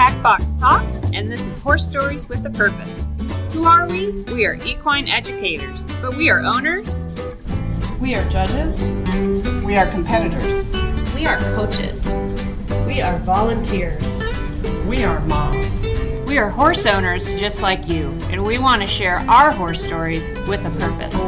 Tack Box Talk, and this is Horse Stories with a Purpose. Who are we? We are equine educators, but we are owners. We are judges. We are competitors. We are coaches. We are volunteers. We are moms. We are horse owners just like you, and we want to share our horse stories with a purpose.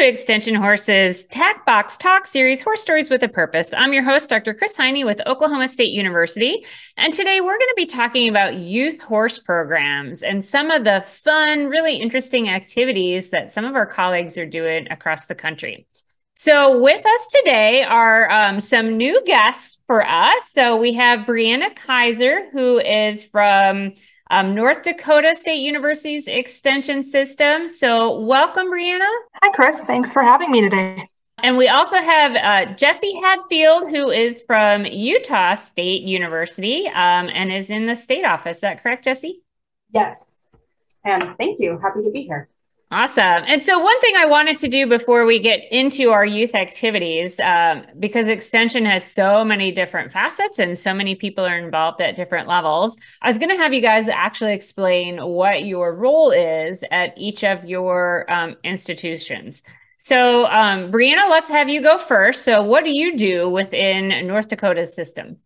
To Extension Horses Tack Box Talk Series Horse Stories with a Purpose. I'm your host, Dr. Kris Hiney with Oklahoma State University. And today we're going to be talking about youth horse programs and some of the fun, really interesting activities that some of our colleagues are doing across the country. So, with us today are um, some new guests for us. So, we have Brianna Kaiser, who is from um, North Dakota State University's Extension System. So, welcome, Brianna. Hi, Kris. Thanks for having me today. And we also have uh, Jesse Hadfield, who is from Utah State University um, and is in the state office. Is that correct, Jesse? Yes. And thank you. Happy to be here. Awesome. And so, one thing I wanted to do before we get into our youth activities, um, because Extension has so many different facets and so many people are involved at different levels, I was going to have you guys actually explain what your role is at each of your um, institutions. So, um, Brianna, let's have you go first. So, what do you do within North Dakota's system?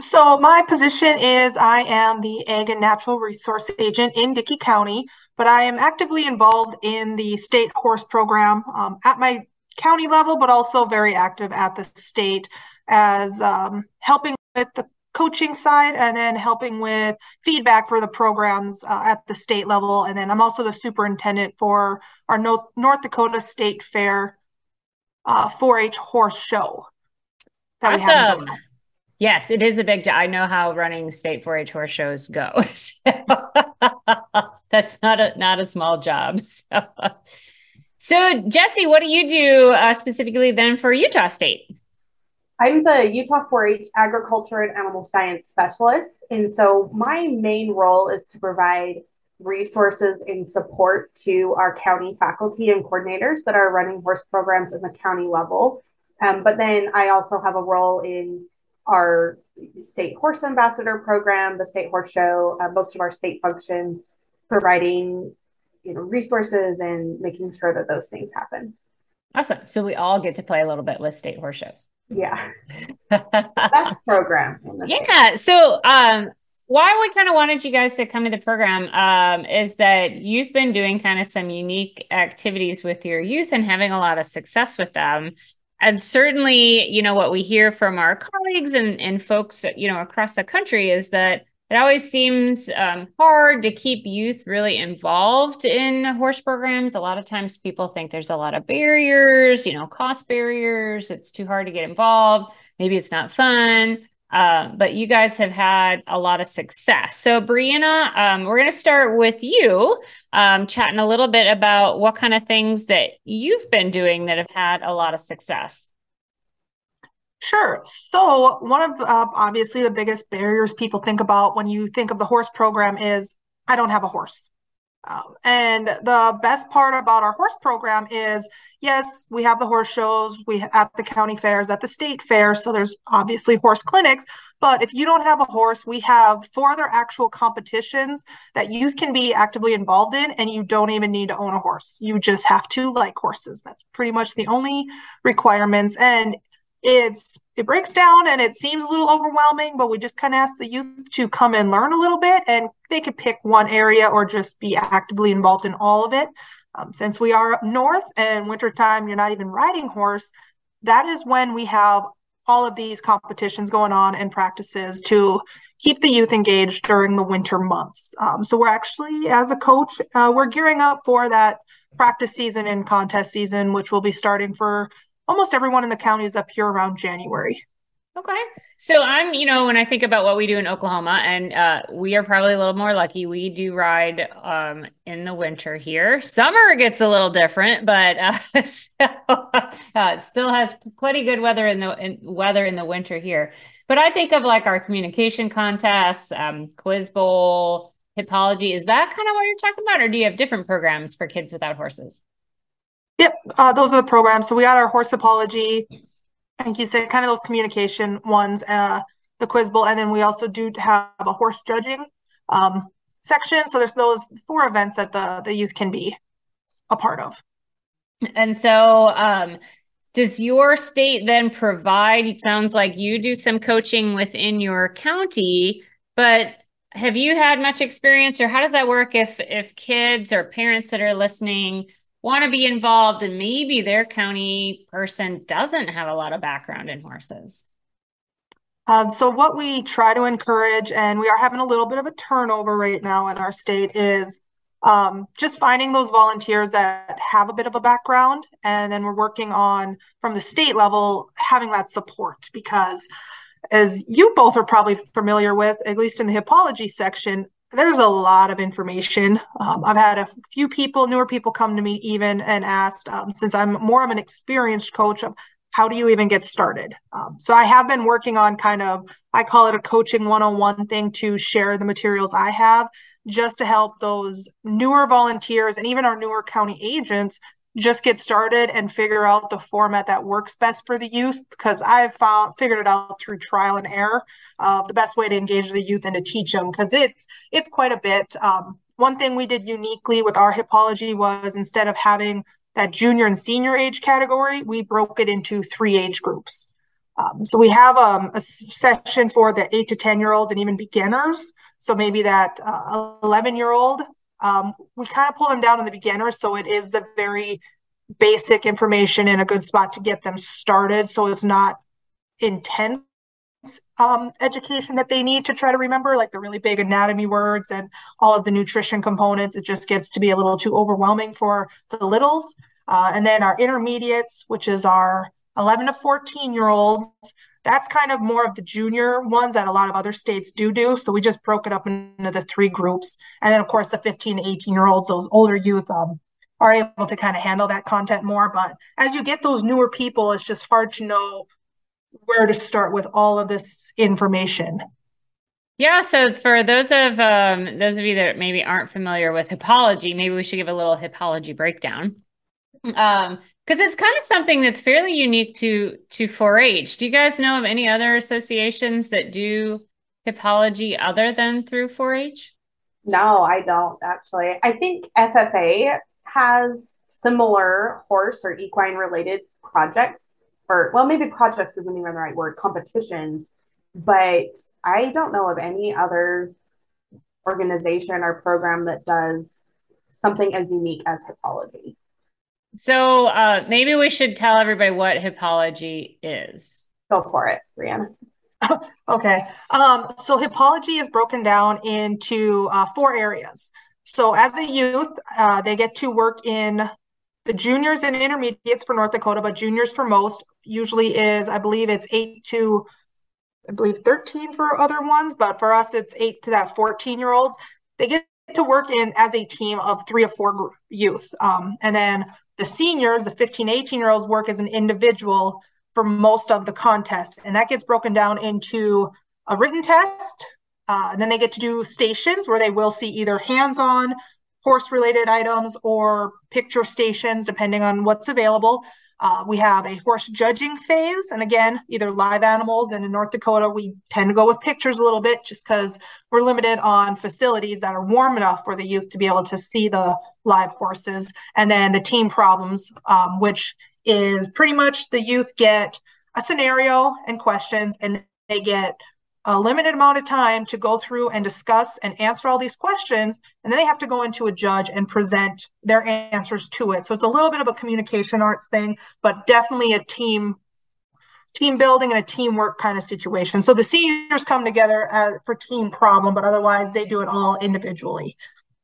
So, my position is I am the Ag and Natural Resource Agent in Dickey County but I am actively involved in the state horse program um, at my county level, but also very active at the state as um, helping with the coaching side and then helping with feedback for the programs uh, at the state level. And then I'm also the superintendent for our North Dakota State Fair uh, 4-H horse show that awesome. we have in July. Yes, it is a big job. I know how running state 4-H horse shows go. that's not a not a small job. So, so Jesse, what do you do uh, specifically then for Utah State? I'm the Utah 4-H Agriculture and Animal Science Specialist, and so my main role is to provide resources and support to our county faculty and coordinators that are running horse programs at the county level. Um, but then I also have a role in our state horse ambassador program, the state horse show, uh, most of our state functions, providing you know resources and making sure that those things happen. Awesome. So we all get to play a little bit with state horse shows. Yeah. Best program. yeah. State. So um why we kind of wanted you guys to come to the program um, is that you've been doing kind of some unique activities with your youth and having a lot of success with them and certainly you know what we hear from our colleagues and, and folks you know across the country is that it always seems um, hard to keep youth really involved in horse programs. A lot of times people think there's a lot of barriers, you know, cost barriers. It's too hard to get involved. Maybe it's not fun. Um, but you guys have had a lot of success. So, Brianna, um, we're going to start with you, um, chatting a little bit about what kind of things that you've been doing that have had a lot of success. Sure. So, one of uh, obviously the biggest barriers people think about when you think of the horse program is I don't have a horse. Um, and the best part about our horse program is yes, we have the horse shows, we at the county fairs, at the state fair, so there's obviously horse clinics, but if you don't have a horse, we have four other actual competitions that youth can be actively involved in and you don't even need to own a horse. You just have to like horses. That's pretty much the only requirements and it's it breaks down and it seems a little overwhelming but we just kind of ask the youth to come and learn a little bit and they could pick one area or just be actively involved in all of it. Um, since we are up north and wintertime you're not even riding horse that is when we have all of these competitions going on and practices to keep the youth engaged during the winter months. Um, so we're actually as a coach uh, we're gearing up for that practice season and contest season which will be starting for almost everyone in the county is up here around January. Okay. So I'm, you know, when I think about what we do in Oklahoma, and uh, we are probably a little more lucky. We do ride um, in the winter here. Summer gets a little different, but uh, so, uh, still has plenty good weather in the in, weather in the winter here. But I think of like our communication contests, um, quiz bowl, hippology. Is that kind of what you're talking about, or do you have different programs for kids without horses? Yep, uh, those are the programs. So we got our horse hippology, Thank you. So kind of those communication ones, uh, the quiz bowl, and then we also do have a horse judging um, section. So there's those four events that the the youth can be a part of. And so, um, does your state then provide? It sounds like you do some coaching within your county, but have you had much experience, or how does that work? If if kids or parents that are listening want to be involved and maybe their county person doesn't have a lot of background in horses? Um, so what we try to encourage, and we are having a little bit of a turnover right now in our state, is um, just finding those volunteers that have a bit of a background, and then we're working on from the state level having that support because, as you both are probably familiar with, at least in the hippology section, there's a lot of information. Um, I've had a few people, newer people, come to me even and asked, um, since I'm more of an experienced coach, of how do you even get started? Um, so I have been working on kind of, I call it a coaching 101 thing to share the materials I have just to help those newer volunteers and even our newer county agents just get started and figure out the format that works best for the youth because I've found figured it out through trial and error of the best way to engage the youth and to teach them because it's it's quite a bit. Um, one thing we did uniquely with our hippology was instead of having that junior and senior age category, we broke it into three age groups. Um, so we have um, a session for the eight to 10 year olds and even beginners. So maybe that 11 uh, year old um, we kind of pull them down in the beginner. So it is the very basic information in a good spot to get them started. So it's not intense um, education that they need to try to remember, like the really big anatomy words and all of the nutrition components. It just gets to be a little too overwhelming for the littles. Uh, and then our intermediates, which is our 11 to 14 year olds, that's kind of more of the junior ones that a lot of other states do do. So we just broke it up into the three groups. And then, of course, the 15 to 18 year olds, those older youth, um, are able to kind of handle that content more. But as you get those newer people, it's just hard to know where to start with all of this information. Yeah, so for those of um, those of you that maybe aren't familiar with hippology, maybe we should give a little hippology breakdown. Um, because it's kind of something that's fairly unique to to 4-H. Do you guys know of any other associations that do hippology other than through 4-H? No, I don't actually. I think FFA has similar horse or equine related projects, or well, maybe projects isn't even the right word, competitions, but I don't know of any other organization or program that does something as unique as hippology. So uh, maybe we should tell everybody what hippology is. Go for it, Brianna. okay. Um, so hippology is broken down into uh, four areas. So as a youth, uh, they get to work in the juniors and intermediates for North Dakota, but juniors for most usually is, I believe it's eight to, I believe 13 for other ones, but for us, it's eight to that 14 year olds. They get to work in as a team of three or four youth. Um, and then the seniors, the 15, 18 year olds, work as an individual for most of the contest. And that gets broken down into a written test. Uh, and then they get to do stations where they will see either hands on horse related items or picture stations, depending on what's available. Uh, we have a horse judging phase, and again, either live animals. And in North Dakota, we tend to go with pictures a little bit just because we're limited on facilities that are warm enough for the youth to be able to see the live horses. And then the team problems, um, which is pretty much the youth get a scenario and questions, and they get a limited amount of time to go through and discuss and answer all these questions and then they have to go into a judge and present their answers to it. So it's a little bit of a communication arts thing but definitely a team team building and a teamwork kind of situation. So the seniors come together as, for team problem but otherwise they do it all individually.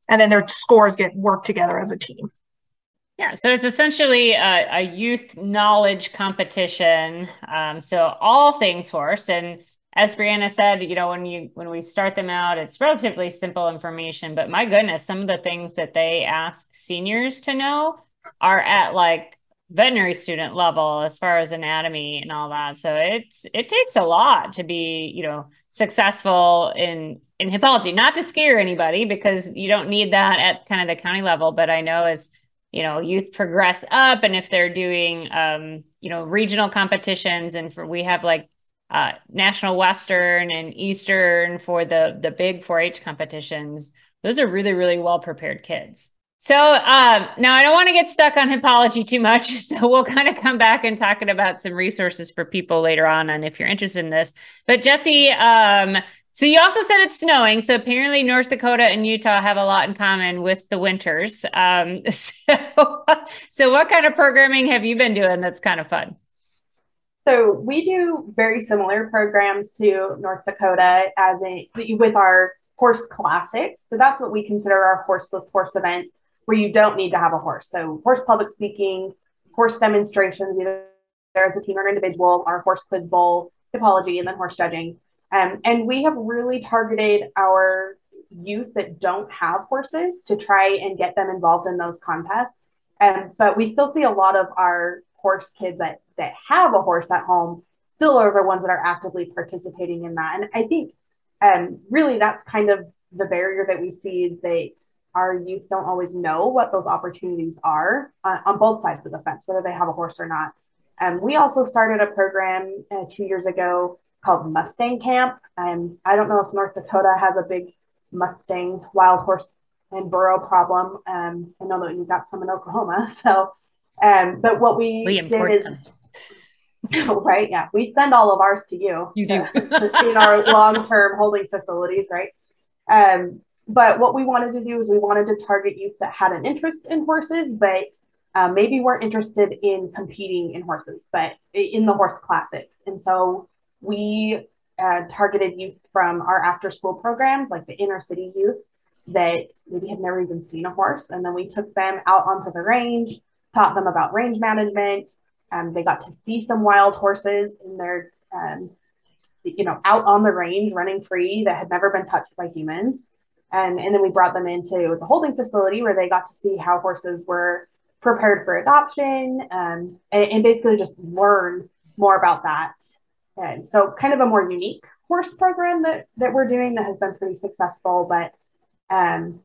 And then their scores get worked together as a team. Yeah, so it's essentially a, a youth knowledge competition. Um, so all things horse, and as Brianna said, you know, when you when we start them out, it's relatively simple information. But my goodness, some of the things that they ask seniors to know are at like veterinary student level as far as anatomy and all that. So it's it takes a lot to be, you know, successful in in hippology. Not to scare anybody because you don't need that at kind of the county level, but I know as you know youth progress up and if they're doing um, you know regional competitions and for we have like uh, national western and eastern for the the big 4-h competitions those are really really well prepared kids so um, now I don't want to get stuck on hippology too much. So we'll kind of come back and talking about some resources for people later on, and if you're interested in this. But Jesse, um, so you also said it's snowing. So apparently North Dakota and Utah have a lot in common with the winters. Um, so, so what kind of programming have you been doing that's kind of fun? So we do very similar programs to North Dakota as a with our horse classics. So that's what we consider our horseless horse events where you don't need to have a horse. So horse public speaking, horse demonstrations, either as a team or an individual, our horse quiz bowl, hippology, and then horse judging. Um, and we have really targeted our youth that don't have horses to try and get them involved in those contests. Um, but we still see a lot of our horse kids that that have a horse at home still are the ones that are actively participating in that. And I think um, really that's kind of the barrier that we see is that our youth don't always know what those opportunities are uh, on both sides of the fence, whether they have a horse or not. Um, we also started a program uh, two years ago called Mustang Camp. Um, I don't know if North Dakota has a big Mustang wild horse and burro problem. Um, I know that you've got some in Oklahoma. So, um, but what we, we did is, right? Yeah, we send all of ours to you. You do in our long-term holding facilities, right? Um, but what we wanted to do is we wanted to target youth that had an interest in horses, but uh, maybe weren't interested in competing in horses, but in the horse classics. And so we uh, targeted youth from our after school programs, like the inner city youth that maybe had never even seen a horse. And then we took them out onto the range, taught them about range management. Um, they got to see some wild horses in their, um, you know, out on the range running free that had never been touched by humans. And, and then we brought them into the holding facility where they got to see how horses were prepared for adoption um, and, and basically just learn more about that and so kind of a more unique horse program that, that we're doing that has been pretty successful. But um,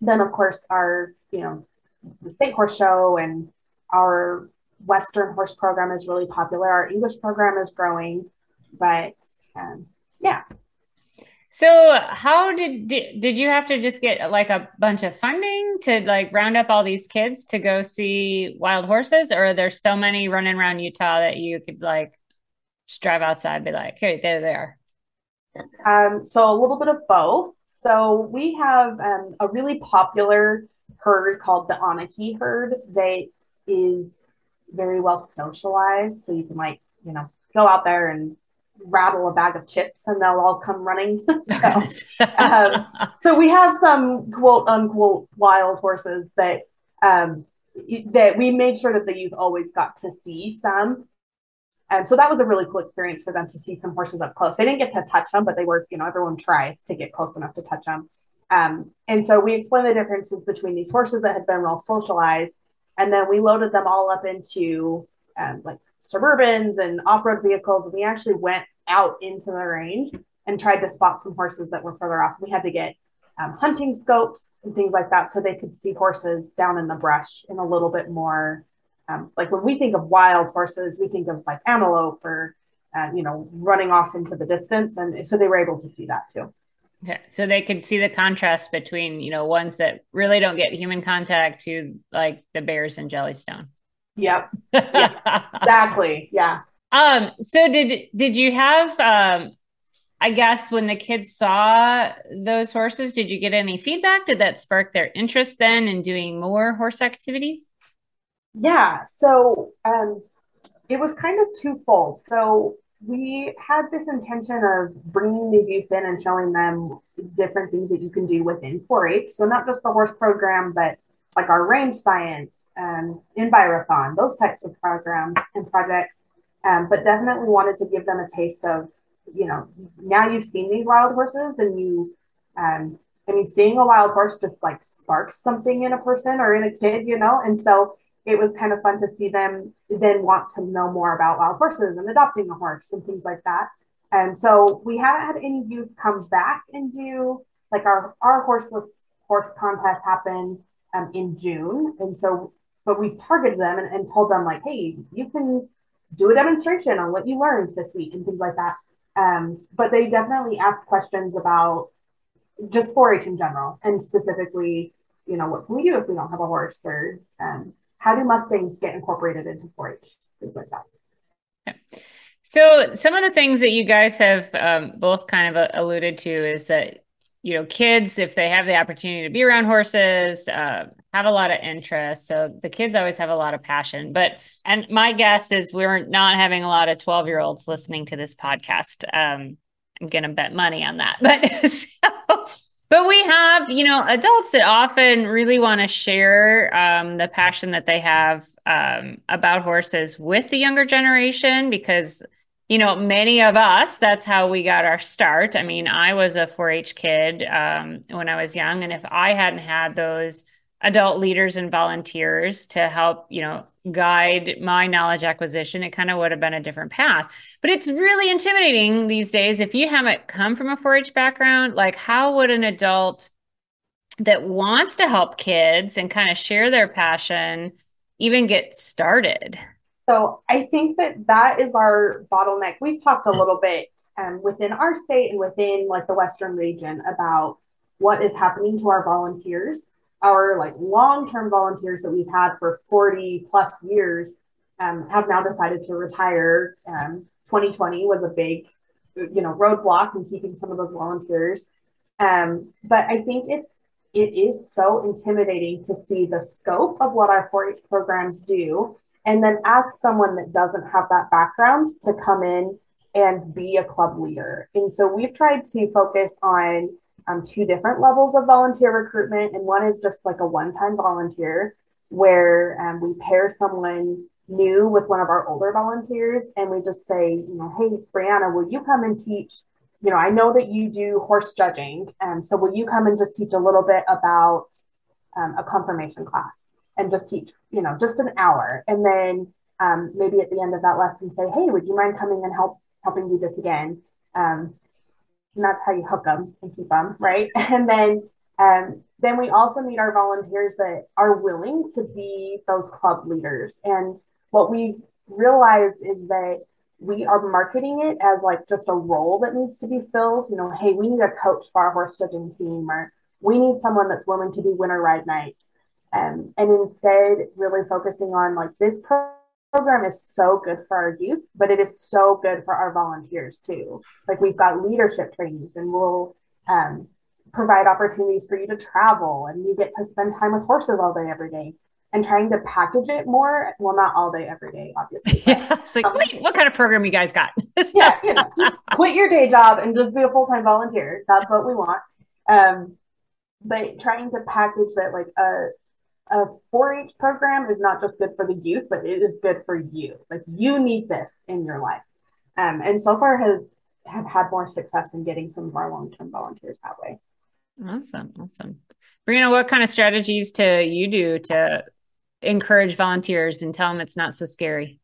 then of course our, you know, the state horse show and our Western horse program is really popular. Our English program is growing, but um, yeah. So how did, did did you have to just get like a bunch of funding to like round up all these kids to go see wild horses, or there's so many running around Utah that you could like just drive outside and be like, hey, there they are? Um, so a little bit of both. So we have um, a really popular herd called the Onaqui herd that is very well socialized. So you can like, you know, go out there and rattle a bag of chips and they'll all come running. so, um, so we have some quote unquote wild horses that um, that we made sure that the youth always got to see some. And so that was a really cool experience for them to see some horses up close. They didn't get to touch them, but they were, you know, everyone tries to get close enough to touch them. Um, and so we explained the differences between these horses that had been well socialized, and then we loaded them all up into um, like suburbans and off-road vehicles. And we actually went out into the range and tried to spot some horses that were further off. We had to get um, hunting scopes and things like that so they could see horses down in the brush in a little bit more um, like when we think of wild horses, we think of like antelope or, uh, you know, running off into the distance. And so they were able to see that too. Okay. So they could see the contrast between, you know, ones that really don't get human contact to like the bears in Jellystone. Yep. yeah, exactly. Yeah. Um, so did did you have um I guess when the kids saw those horses, did you get any feedback? Did that spark their interest then in doing more horse activities? Yeah, so um, it was kind of twofold. So we had this intention of bringing these youth in and showing them different things that you can do within 4-H. So not just the horse program, but like our range science and Envirothon, those types of programs and projects. Um, but definitely wanted to give them a taste of, you know, now you've seen these wild horses and you, um, I mean, seeing a wild horse just like sparks something in a person or in a kid, you know, and so it was kind of fun to see them then want to know more about wild horses and adopting a horse and things like that. And so we haven't had any youth come back and do like our our horseless horse contest happen um, in June. And so, but we've targeted them and, and told them, like, hey, you can do a demonstration on what you learned this week and things like that. Um, but they definitely ask questions about just 4-H in general, and specifically, you know, what can we do if we don't have a horse, or um, how do Mustangs get incorporated into 4-H, things like that. Yeah. So some of the things that you guys have um, both kind of alluded to is that you know, kids, if they have the opportunity to be around horses, uh, have a lot of interest. So the kids always have a lot of passion. But, and my guess is we're not having a lot of 12 year olds listening to this podcast. Um, I'm going to bet money on that. But, but we have, you know, adults that often really want to share um, the passion that they have um, about horses with the younger generation because you know, many of us, that's how we got our start. I mean, I was a 4 H kid um, when I was young. And if I hadn't had those adult leaders and volunteers to help, you know, guide my knowledge acquisition, it kind of would have been a different path. But it's really intimidating these days. If you haven't come from a 4 H background, like, how would an adult that wants to help kids and kind of share their passion even get started? So I think that that is our bottleneck. We've talked a little bit um, within our state and within like the Western region about what is happening to our volunteers, our like long-term volunteers that we've had for 40 plus years um, have now decided to retire. Um, 2020 was a big, you know, roadblock in keeping some of those volunteers. Um, but I think it's it is so intimidating to see the scope of what our 4-H programs do and then ask someone that doesn't have that background to come in and be a club leader. And so we've tried to focus on um, two different levels of volunteer recruitment. And one is just like a one time volunteer where um, we pair someone new with one of our older volunteers and we just say, you know, hey, Brianna, will you come and teach? You know, I know that you do horse judging. And um, so will you come and just teach a little bit about um, a conformation class? and just teach, you know, just an hour. And then um, maybe at the end of that lesson say, hey, would you mind coming and help helping do this again? Um, and that's how you hook them and keep them, right? And then um, then we also need our volunteers that are willing to be those club leaders. And what we've realized is that we are marketing it as like just a role that needs to be filled. You know, hey, we need a coach for our horse judging team, or we need someone that's willing to do winter ride nights um, and instead really focusing on like this program is so good for our youth, but it is so good for our volunteers too. Like we've got leadership trainings and we'll um, provide opportunities for you to travel and you get to spend time with horses all day, every day. And trying to package it more, well, not all day, every day, obviously. Yeah, it's like, um, wait, what kind of program you guys got? yeah, you know, quit your day job and just be a full time volunteer. That's what we want. Um, but trying to package that like a a 4-H program is not just good for the youth, but it is good for you. Like you need this in your life. Um, and so far have have had more success in getting some of our long-term volunteers that way. Awesome. Awesome. Brianna, what kind of strategies to you do to encourage volunteers and tell them it's not so scary?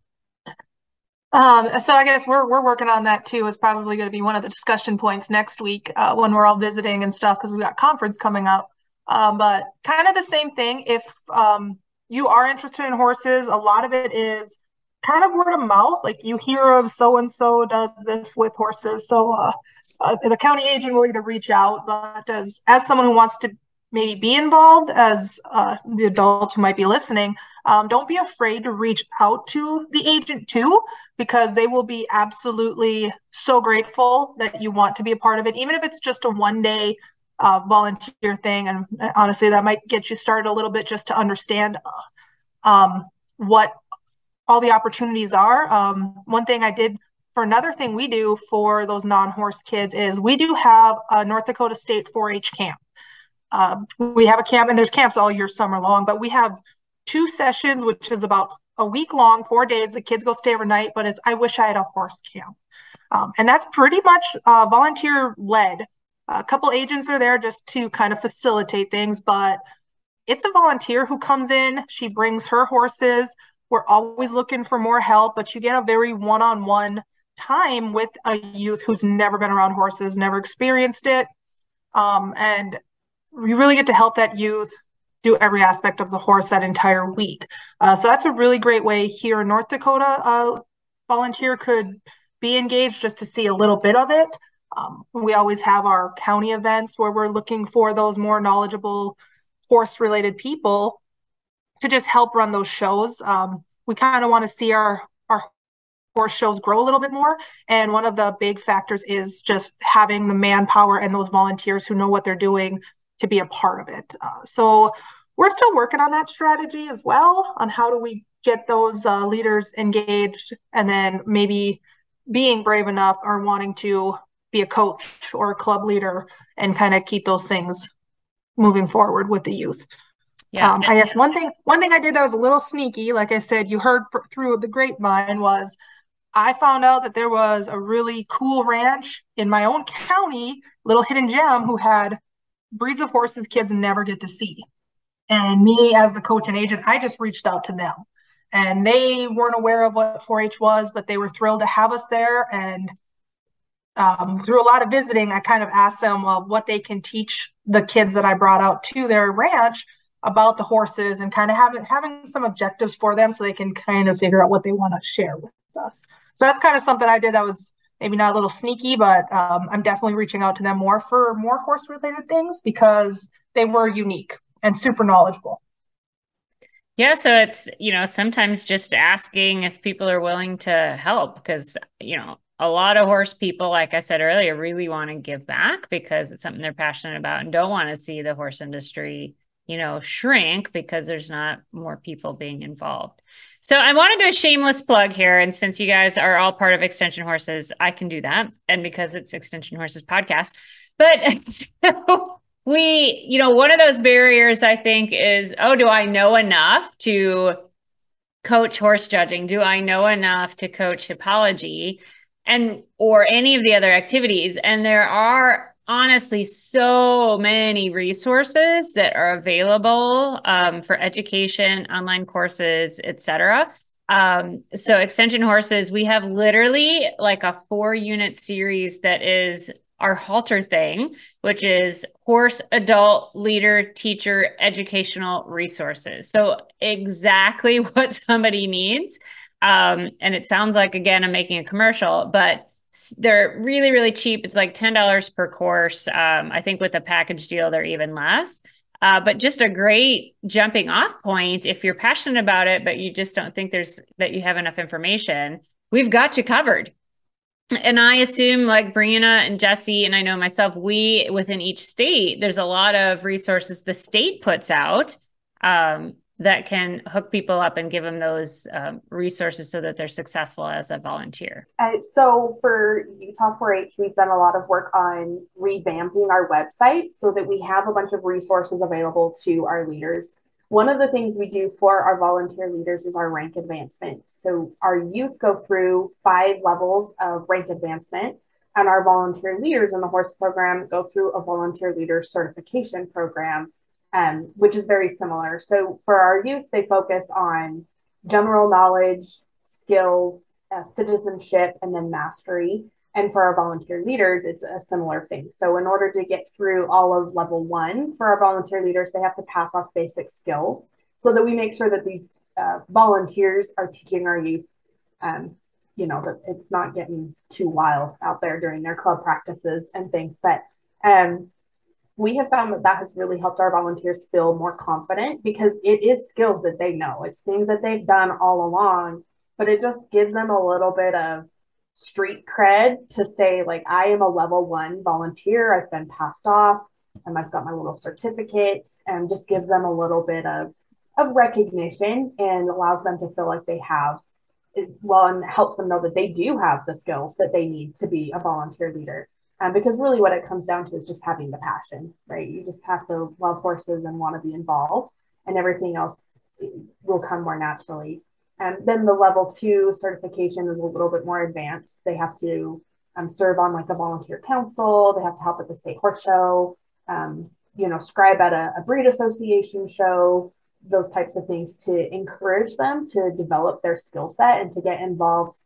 Um, so I guess we're we're working on that too. It's probably going to be one of the discussion points next week uh, when we're all visiting and stuff because we got conference coming up. Um, but kind of the same thing. If um, you are interested in horses, a lot of it is kind of word of mouth. Like you hear of so and so does this with horses. So uh, uh, the county agent will either reach out, but as as someone who wants to maybe be involved, as uh, the adults who might be listening, um, don't be afraid to reach out to the agent too, because they will be absolutely so grateful that you want to be a part of it, even if it's just a one day uh, volunteer thing. And honestly, that might get you started a little bit just to understand um, what all the opportunities are. Um, one thing I did for another thing we do for those non-horse kids is we do have a North Dakota State 4-H camp. Uh, we have a camp, and there's camps all year summer long, but we have two sessions, which is about a week long, four days. The kids go stay overnight, but it's I wish I had a horse camp, um, and that's pretty much uh, volunteer led. A couple agents are there just to kind of facilitate things, but it's a volunteer who comes in. She brings her horses. We're always looking for more help, but you get a very one on one time with a youth who's never been around horses, never experienced it. Um, and you really get to help that youth do every aspect of the horse that entire week. Uh, so that's a really great way here in North Dakota. A volunteer could be engaged just to see a little bit of it. Um, we always have our county events where we're looking for those more knowledgeable horse related people to just help run those shows. Um, we kind of want to see our our horse shows grow a little bit more, and one of the big factors is just having the manpower and those volunteers who know what they're doing to be a part of it. Uh, so we're still working on that strategy as well on how do we get those uh, leaders engaged and then maybe being brave enough or wanting to be a coach or a club leader and kind of keep those things moving forward with the youth. Yeah. Um, I guess one thing one thing I did that was a little sneaky, like I said, you heard through the grapevine was I found out that there was a really cool ranch in my own county, little hidden gem, who had breeds of horses kids never get to see. And me as the coach and agent, I just reached out to them. And they weren't aware of what 4-H was, but they were thrilled to have us there. And um, through a lot of visiting, I kind of asked them well, what they can teach the kids that I brought out to their ranch about the horses and kind of having having some objectives for them so they can kind of figure out what they want to share with us. So that's kind of something I did that was maybe not a little sneaky, but um, I'm definitely reaching out to them more for more horse related things because they were unique and super knowledgeable. Yeah, so it's, you know, sometimes just asking if people are willing to help because, you know, a lot of horse people, like I said earlier, really want to give back because it's something they're passionate about and don't want to see the horse industry, you know, shrink because there's not more people being involved. So I want to do a shameless plug here. And since you guys are all part of Extension Horses, I can do that. And because it's Extension Horses podcast. But so we, you know, one of those barriers I think is, oh, do I know enough to coach horse judging? Do I know enough to coach hippology? And or any of the other activities. And there are honestly so many resources that are available um, for education, online courses, etc. Um, so Extension Horses, we have literally like a four unit series that is our halter thing, which is horse adult leader teacher educational resources. So exactly what somebody needs. Um, and it sounds like again, I'm making a commercial, but they're really really cheap. It's like $10 per course. Um, i think with a package deal they're even less. Uh, but just a great jumping off point if you're passionate about it but you just don't think there's that you have enough information we've got you covered. And i assume like brianna and jesse and i know myself we within each state there's a lot of resources the state puts out. Um, that can hook people up and give them those um, resources so that they're successful as a volunteer? Uh, so for Utah 4-H, we've done a lot of work on revamping our website so that we have a bunch of resources available to our leaders. One of the things we do for our volunteer leaders is our rank advancement. So our youth go through five levels of rank advancement, and our volunteer leaders in the horse program go through a volunteer leader certification program um, which is very similar. So for our youth, they focus on general knowledge, skills, uh, citizenship, and then mastery. And for our volunteer leaders, it's a similar thing. So, in order to get through all of level one for our volunteer leaders, they have to pass off basic skills so that we make sure that these uh, volunteers are teaching our youth, um, you know, that it's not getting too wild out there during their club practices and things. But um, we have found that that has really helped our volunteers feel more confident because it is skills that they know. It's things that they've done all along, but it just gives them a little bit of street cred to say, like, I am a level one volunteer. I've been passed off and I've got my little certificates and just gives them a little bit of, of recognition and allows them to feel like they have well and helps them know that they do have the skills that they need to be a volunteer leader um, because really what it comes down to is just having the passion, right? You just have to love horses and want to be involved, and everything else will come more naturally. And then the level two certification is a little bit more advanced. They have to um, serve on like a volunteer council. They have to help at the state horse show. Um, you know, scribe at a, a breed association show. Those types of things to encourage them to develop their skill set and to get involved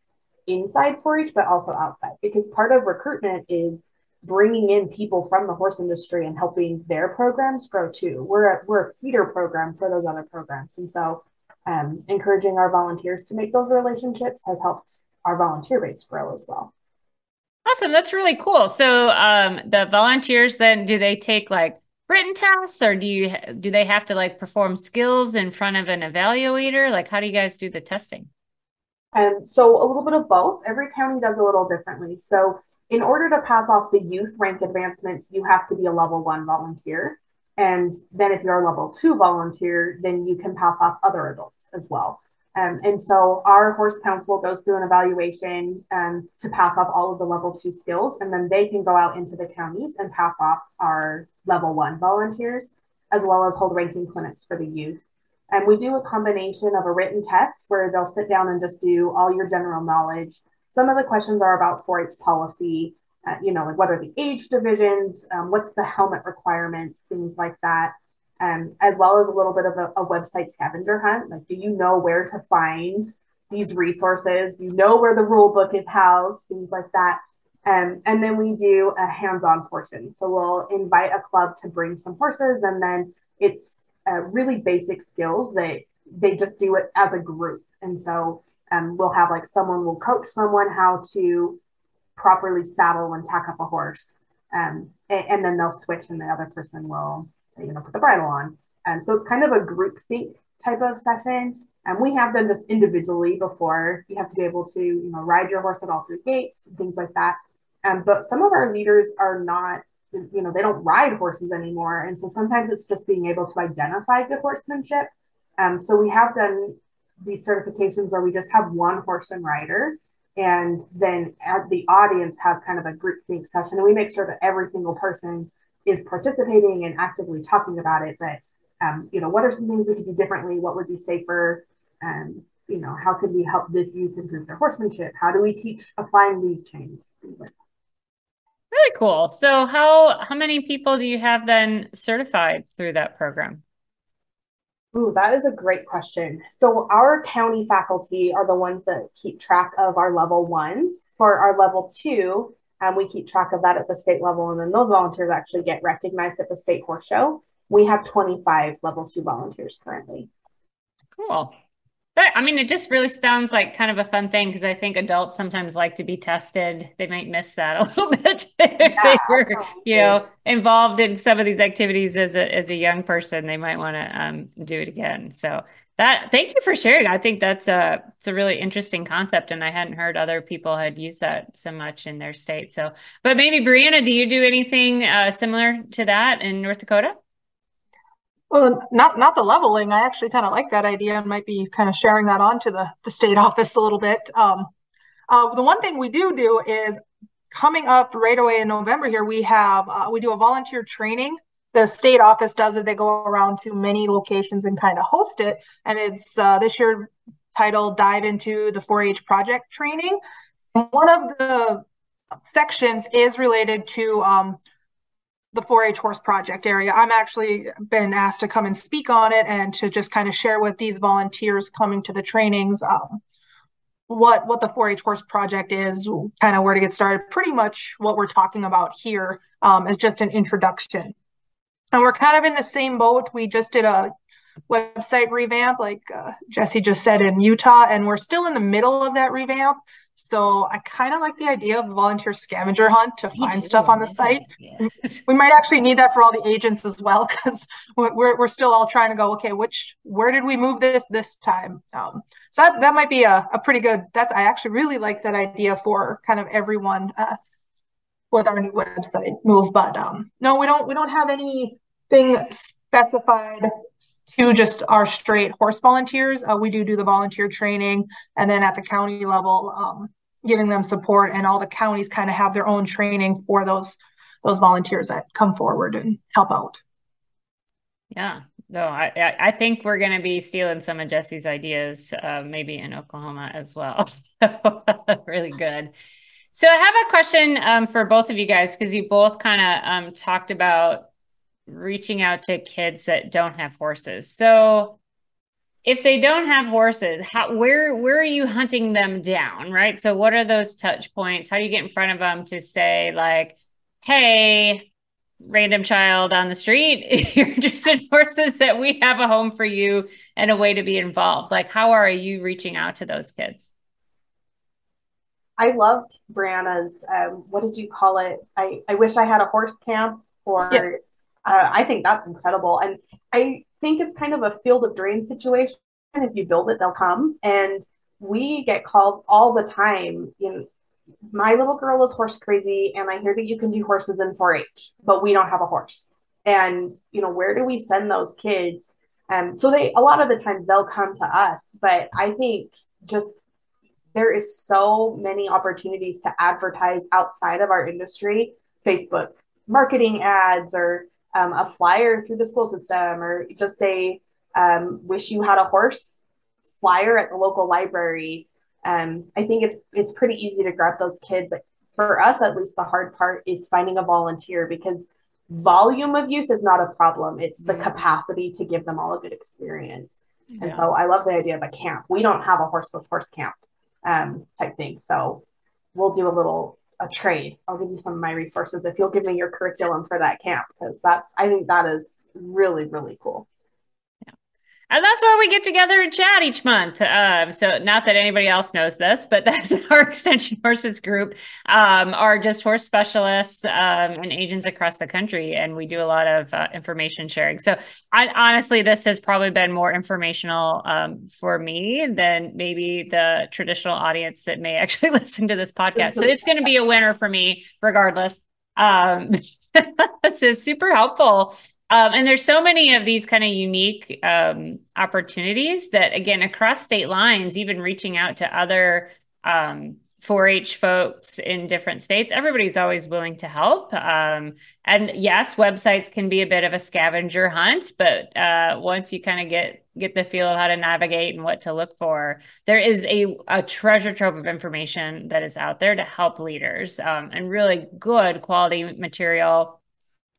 inside 4-H, but also outside, because part of recruitment is bringing in people from the horse industry and helping their programs grow too. We're a, we're a feeder program for those other programs. And so um, encouraging our volunteers to make those relationships has helped our volunteer base grow as well. Awesome. That's really cool. So um, the volunteers then do they take like written tests or do you do they have to like perform skills in front of an evaluator? Like how do you guys do the testing? Um, so a little bit of both. Every county does a little differently. So in order to pass off the youth rank advancements, you have to be a level one volunteer. And then if you're a level two volunteer, then you can pass off other adults as well. Um, and so our horse council goes through an evaluation um, to pass off all of the level two skills, and then they can go out into the counties and pass off our level one volunteers, as well as hold ranking clinics for the youth. And we do a combination of a written test where they'll sit down and just do all your general knowledge. Some of the questions are about 4 H policy, uh, you know, like what are the age divisions, um, what's the helmet requirements, things like that, um, as well as a little bit of a, a, website scavenger hunt. Like, do you know where to find these resources? Do you know where the rule book is housed? Things like that. Um, and then we do a hands-on portion. So we'll invite a club to bring some horses, and then it's uh, really basic skills that they just do it as a group. And so um, we'll have like someone will coach someone how to properly saddle and tack up a horse. Um, and, and, then they'll switch and the other person will, you know, put the bridle on. And so it's kind of a group think type of session. And we have done this individually before. You have to be able to, you know, ride your horse at all three gaits things like that. Um, but some of our leaders are not, you know, they don't ride horses anymore. And so sometimes it's just being able to identify good horsemanship. Um, so we have done these certifications where we just have one horse and rider. And then the audience has kind of a group think session. And we make sure that every single person is participating and actively talking about it. But um, you know what are some things we could do differently? What would be safer? Um, you know how could we help this youth improve their horsemanship? How do we teach a flying lead change? Things like that really cool so how how many people do you have then certified through that program Ooh, that is a great question. So our county faculty are the ones that keep track of our level ones. For our level two, um, we keep track of that at the state level, and then those volunteers actually get recognized at the state horse show. We have 25 level two volunteers currently. Cool. But, I mean, it just really sounds like kind of a fun thing because I think adults sometimes like to be tested. They might miss that a little bit if they were, you know, involved in some of these activities as a as a young person. They might want to um, do it again. So that thank you for sharing. I think that's a it's a really interesting concept, and I hadn't heard other people had used that so much in their state. So, but maybe Brianna, do you do anything uh, similar to that in North Dakota? Well, not not the leveling. I actually kind of like that idea and might be kind of sharing that on to the, the state office a little bit. Um, uh, the one thing we do do is coming up right away in November here, we have uh, we do a volunteer training. The state office does it. They go around to many locations and kind of host it. And it's uh, this year titled "Dive into the 4-H Project Training." One of the sections is related to um, the 4-H horse project area. I'm actually been asked to come and speak on it and to just kind of share with these volunteers coming to the trainings um, what what the 4-H horse project is, kind of where to get started. Pretty much what we're talking about here um, is just an introduction. And we're kind of in the same boat. We just did a website revamp, like uh, Jesse just said in Utah, and we're still in the middle of that revamp. So I kind of like the idea of a volunteer scavenger hunt to find stuff on the site. Yeah. we might actually need that for all the agents as well because we're, we're still all trying to go, okay, which where did we move this this time? Um, so that, that might be a, a pretty good. That's I actually really like that idea for kind of everyone uh, with our new website move. But um, no, we don't we don't have anything specified to just our straight horse volunteers. Uh, we do do the volunteer training, and then at the county level, um, giving them support, and all the counties kind of have their own training for those those volunteers that come forward and help out. Yeah, no, I I think we're going to be stealing some of Jesse's ideas, uh, maybe in Oklahoma as well. really good. So I have a question um, for both of you guys because you both kind of um, talked about reaching out to kids that don't have horses. So if they don't have horses, how where where are you hunting them down, right? So what are those touch points? How do you get in front of them to say like, hey, random child on the street, you're interested in horses that we have a home for you and a way to be involved. Like, how are you reaching out to those kids? I loved Brianna's, um, what did you call it? I, I wish I had a horse camp, or yeah. Uh, I think that's incredible. And I think it's kind of a field of dreams situation. If you build it, they'll come. And we get calls all the time. You know, my little girl is horse crazy, and I hear that you can do horses in 4 H, but we don't have a horse. And, you know, where do we send those kids? Um, so they, a lot of the times they'll come to us, but I think just there is so many opportunities to advertise outside of our industry facebook marketing ads or um, a flyer through the school system or just a um, wish you had a horse flyer at the local library. Um, i think it's it's pretty easy to grab those kids. But for us at least the hard part is finding a volunteer because volume of youth is not a problem. It's the capacity to give them all a good experience. Yeah. and so i love the idea of a camp. We don't have a horseless horse camp um, type thing. So we'll do a little a trade. I'll give you some of my resources if you'll give me your curriculum for that camp because that's I think that is really really cool. And that's why we get together and chat each month. Um, so, not that anybody else knows this, but that's our Extension Horses group um, are just horse specialists um, and agents across the country. And we do a lot of uh, information sharing. So, I, honestly, this has probably been more informational um, for me than maybe the traditional audience that may actually listen to this podcast. So, it's going to be a winner for me, regardless. Um, is super helpful um, and there's so many of these kind of unique um, opportunities that, again, across state lines, even reaching out to other um, 4-H folks in different states, everybody's always willing to help. Um, and yes, websites can be a bit of a scavenger hunt, but uh, once you kind of get get the feel of how to navigate and what to look for, there is a, a treasure trove of information that is out there to help leaders um, and really good quality material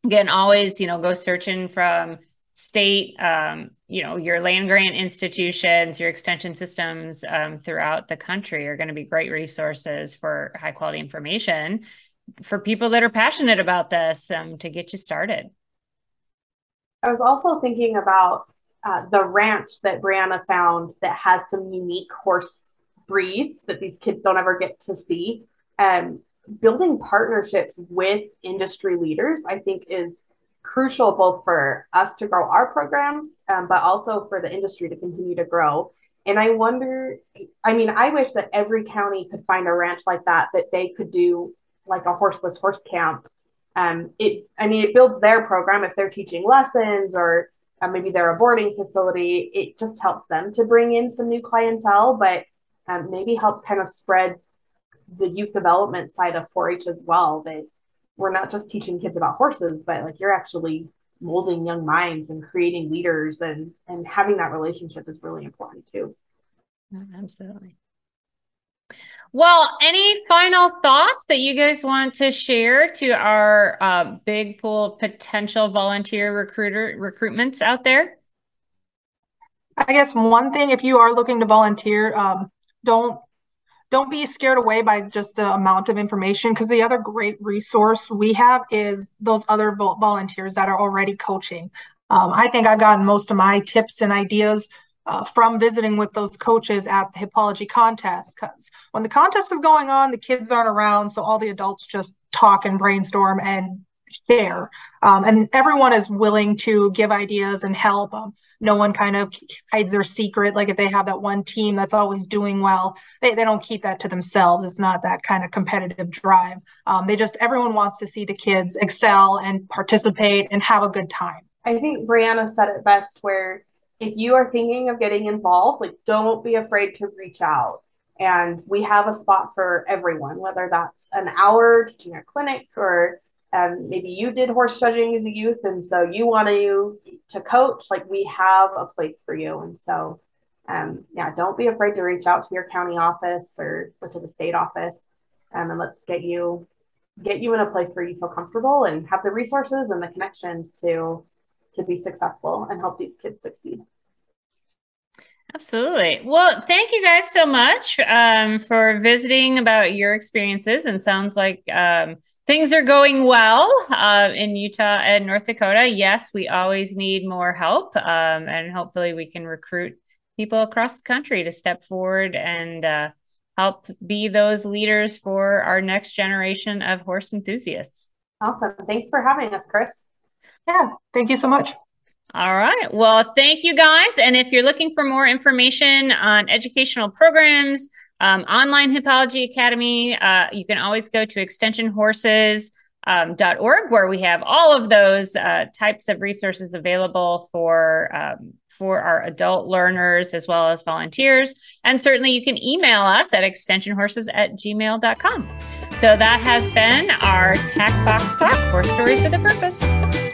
again always you know go searching from state um, you know your land grant institutions your extension systems um, throughout the country are going to be great resources for high quality information for people that are passionate about this um, to get you started. I was also thinking about uh, the ranch that brianna found that has some unique horse breeds that these kids don't ever get to see. Um, building partnerships with industry leaders, I think, is crucial both for us to grow our programs, um, but also for the industry to continue to grow. And I wonder, I mean, I wish that every county could find a ranch like that, that they could do like a horseless horse camp. Um, it, I mean, it builds their program if they're teaching lessons or uh, maybe they're a boarding facility. It just helps them to bring in some new clientele, but um, maybe helps kind of spread the youth development side of 4-H as well. That we're not just teaching kids about horses, but like you're actually molding young minds and creating leaders and and having that relationship is really important too. Absolutely. Well, any final thoughts that you guys want to share to our uh, big pool of potential volunteer recruiter recruitments out there? I guess one thing, if you are looking to volunteer, um, don't don't be scared away by just the amount of information because the other great resource we have is those other volunteers that are already coaching. Um, I think I've gotten most of my tips and ideas uh, from visiting with those coaches at the hippology contest because when the contest is going on, the kids aren't around, so all the adults just talk and brainstorm and share. Um, and everyone is willing to give ideas and help. Um, no one kind of hides their secret. Like if they have that one team that's always doing well, they, they don't keep that to themselves. It's not that kind of competitive drive. Um, they just, everyone wants to see the kids excel and participate and have a good time. I think Brianna said it best where if you are thinking of getting involved, like don't be afraid to reach out. And we have a spot for everyone, whether that's an hour teaching a clinic or um, maybe you did horse judging as a youth and so you want to to coach like we have a place for you. And so um, yeah don't be afraid to reach out to your county office or, or to the state office um, and let's get you get you in a place where you feel comfortable and have the resources and the connections to to be successful and help these kids succeed Absolutely. Well, thank you guys so much um, for visiting about your experiences. And sounds like um, things are going well uh, in Utah and North Dakota. Yes, we always need more help, um, and hopefully, we can recruit people across the country to step forward and uh, help be those leaders for our next generation of horse enthusiasts. Awesome. Thanks for having us, Kris. Yeah, thank you so much. All right. Well, thank you guys. And if you're looking for more information on educational programs, um, online Hippology Academy, uh, you can always go to extensionhorses.org um, where we have all of those uh, types of resources available for um, for our adult learners as well as volunteers. And certainly you can email us at extensionhorses at gmail.com. So that has been our Tack Box Talk for Stories with a Purpose.